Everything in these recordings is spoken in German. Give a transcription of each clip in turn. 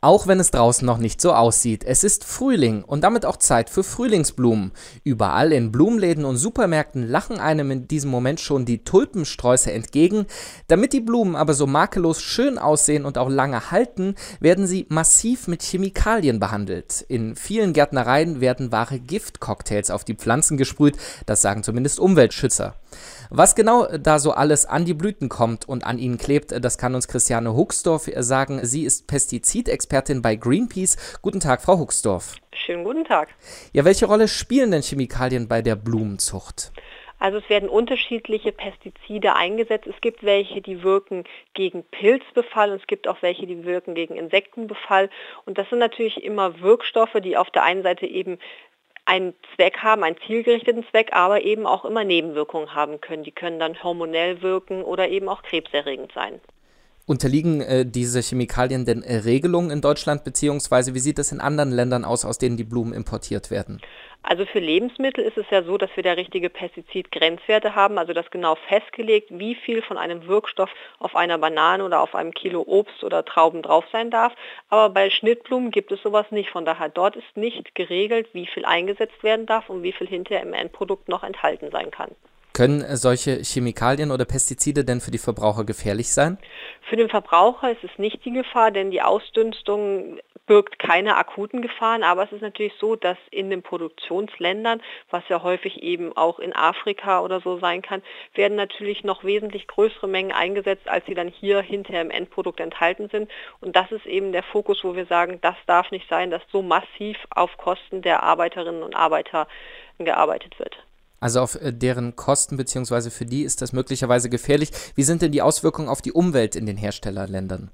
Auch wenn es draußen noch nicht so aussieht, es ist Frühling und damit auch Zeit für Frühlingsblumen. Überall in Blumenläden und Supermärkten lachen einem in diesem Moment schon die Tulpensträuße entgegen. Damit die Blumen aber so makellos schön aussehen und auch lange halten, werden sie massiv mit Chemikalien behandelt. In vielen Gärtnereien werden wahre Giftcocktails auf die Pflanzen gesprüht, das sagen zumindest Umweltschützer. Was genau da so alles an die Blüten kommt und an ihnen klebt, das kann uns Christiane Huxdorf sagen. Sie ist Pestizidexpertin bei Greenpeace. Guten Tag, Frau Huxdorf. Schönen guten Tag. Ja, welche Rolle spielen denn Chemikalien bei der Blumenzucht? Also es werden unterschiedliche Pestizide eingesetzt. Es gibt welche, die wirken gegen Pilzbefall und es gibt auch welche, die wirken gegen Insektenbefall. Und das sind natürlich immer Wirkstoffe, die auf der einen Seite eben einen Zweck haben, einen zielgerichteten Zweck, aber eben auch immer Nebenwirkungen haben können. Die können dann hormonell wirken oder eben auch krebserregend sein. Unterliegen äh, diese Chemikalien denn äh, Regelungen in Deutschland, beziehungsweise wie sieht es in anderen Ländern aus, aus denen die Blumen importiert werden? Also für Lebensmittel ist es ja so, dass wir da richtige Pestizidgrenzwerte haben, also das genau festgelegt, wie viel von einem Wirkstoff auf einer Banane oder auf einem Kilo Obst oder Trauben drauf sein darf. Aber bei Schnittblumen gibt es sowas nicht. Von daher dort ist nicht geregelt, wie viel eingesetzt werden darf und wie viel hinterher im Endprodukt noch enthalten sein kann. Können solche Chemikalien oder Pestizide denn für die Verbraucher gefährlich sein? Für den Verbraucher ist es nicht die Gefahr, denn die Ausdünstung birgt keine akuten Gefahren, aber es ist natürlich so, dass in den Produktionsländern, was ja häufig eben auch in Afrika oder so sein kann, werden natürlich noch wesentlich größere Mengen eingesetzt, als sie dann hier hinterher im Endprodukt enthalten sind. Und das ist eben der Fokus, wo wir sagen, das darf nicht sein, dass so massiv auf Kosten der Arbeiterinnen und Arbeiter gearbeitet wird. Also auf äh, deren Kosten beziehungsweise für die ist das möglicherweise gefährlich. Wie sind denn die Auswirkungen auf die Umwelt in den Herstellerländern?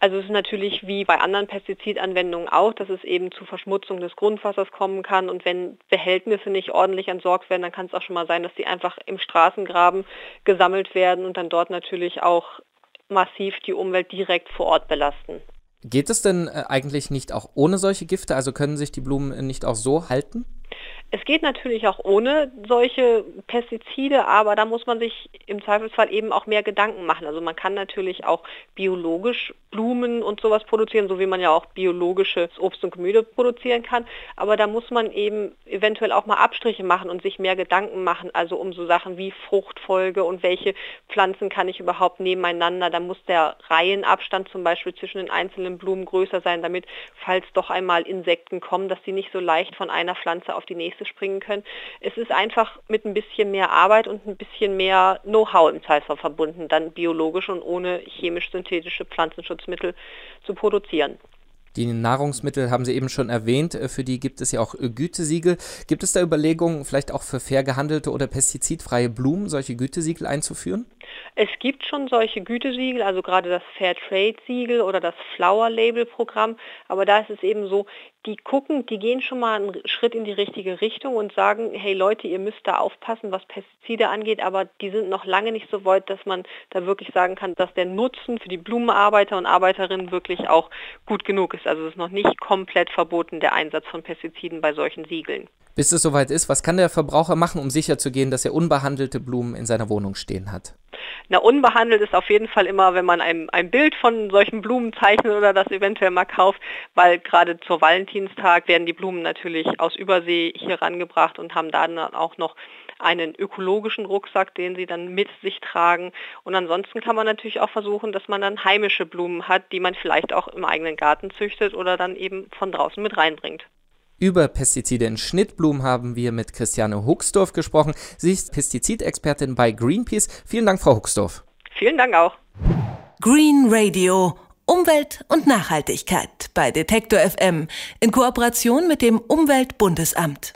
Also es ist natürlich wie bei anderen Pestizidanwendungen auch, dass es eben zu Verschmutzung des Grundwassers kommen kann und wenn Behältnisse nicht ordentlich entsorgt werden, dann kann es auch schon mal sein, dass die einfach im Straßengraben gesammelt werden und dann dort natürlich auch massiv die Umwelt direkt vor Ort belasten. Geht es denn äh, eigentlich nicht auch ohne solche Gifte? Also können sich die Blumen nicht auch so halten? Es geht natürlich auch ohne solche Pestizide, aber da muss man sich im Zweifelsfall eben auch mehr Gedanken machen. Also man kann natürlich auch biologisch Blumen und sowas produzieren, so wie man ja auch biologisches Obst und Gemüse produzieren kann. Aber da muss man eben eventuell auch mal Abstriche machen und sich mehr Gedanken machen, also um so Sachen wie Fruchtfolge und welche Pflanzen kann ich überhaupt nebeneinander. Da muss der Reihenabstand zum Beispiel zwischen den einzelnen Blumen größer sein, damit, falls doch einmal Insekten kommen, dass die nicht so leicht von einer Pflanze auf die nächste springen können. Es ist einfach mit ein bisschen mehr Arbeit und ein bisschen mehr Know-how im Zweifel verbunden, dann biologisch und ohne chemisch-synthetische Pflanzenschutzmittel zu produzieren. Die Nahrungsmittel haben Sie eben schon erwähnt, äh, für die gibt es ja auch äh, Gütesiegel. Gibt es da Überlegungen, vielleicht auch für fair gehandelte oder pestizidfreie Blumen solche Gütesiegel einzuführen? Es gibt schon solche Gütesiegel, also gerade das Fair Trade Siegel oder das Flower Label Programm, aber da ist es eben so, die gucken, die gehen schon mal einen Schritt in die richtige Richtung und sagen, hey Leute, ihr müsst da aufpassen, was Pestizide angeht, aber die sind noch lange nicht so weit, dass man da wirklich sagen kann, dass der Nutzen für die Blumenarbeiter und Arbeiterinnen wirklich auch gut genug ist. Also es ist noch nicht komplett verboten, der Einsatz von Pestiziden bei solchen Siegeln. Bis es soweit ist, was kann der Verbraucher machen, um sicherzugehen, dass er unbehandelte Blumen in seiner Wohnung stehen hat? Na, unbehandelt ist auf jeden Fall immer, wenn man ein, ein Bild von solchen Blumen zeichnet oder das eventuell mal kauft, weil gerade zur Valentinstag werden die Blumen natürlich aus Übersee hier rangebracht und haben dann auch noch einen ökologischen Rucksack, den sie dann mit sich tragen. Und ansonsten kann man natürlich auch versuchen, dass man dann heimische Blumen hat, die man vielleicht auch im eigenen Garten züchtet oder dann eben von draußen mit reinbringt. Über Pestizide in Schnittblumen haben wir mit Christiane Huxdorf gesprochen. Sie ist Pestizidexpertin bei Greenpeace. Vielen Dank, Frau Huxdorf. Vielen Dank auch. Green Radio. Umwelt und Nachhaltigkeit bei Detektor FM in Kooperation mit dem Umweltbundesamt.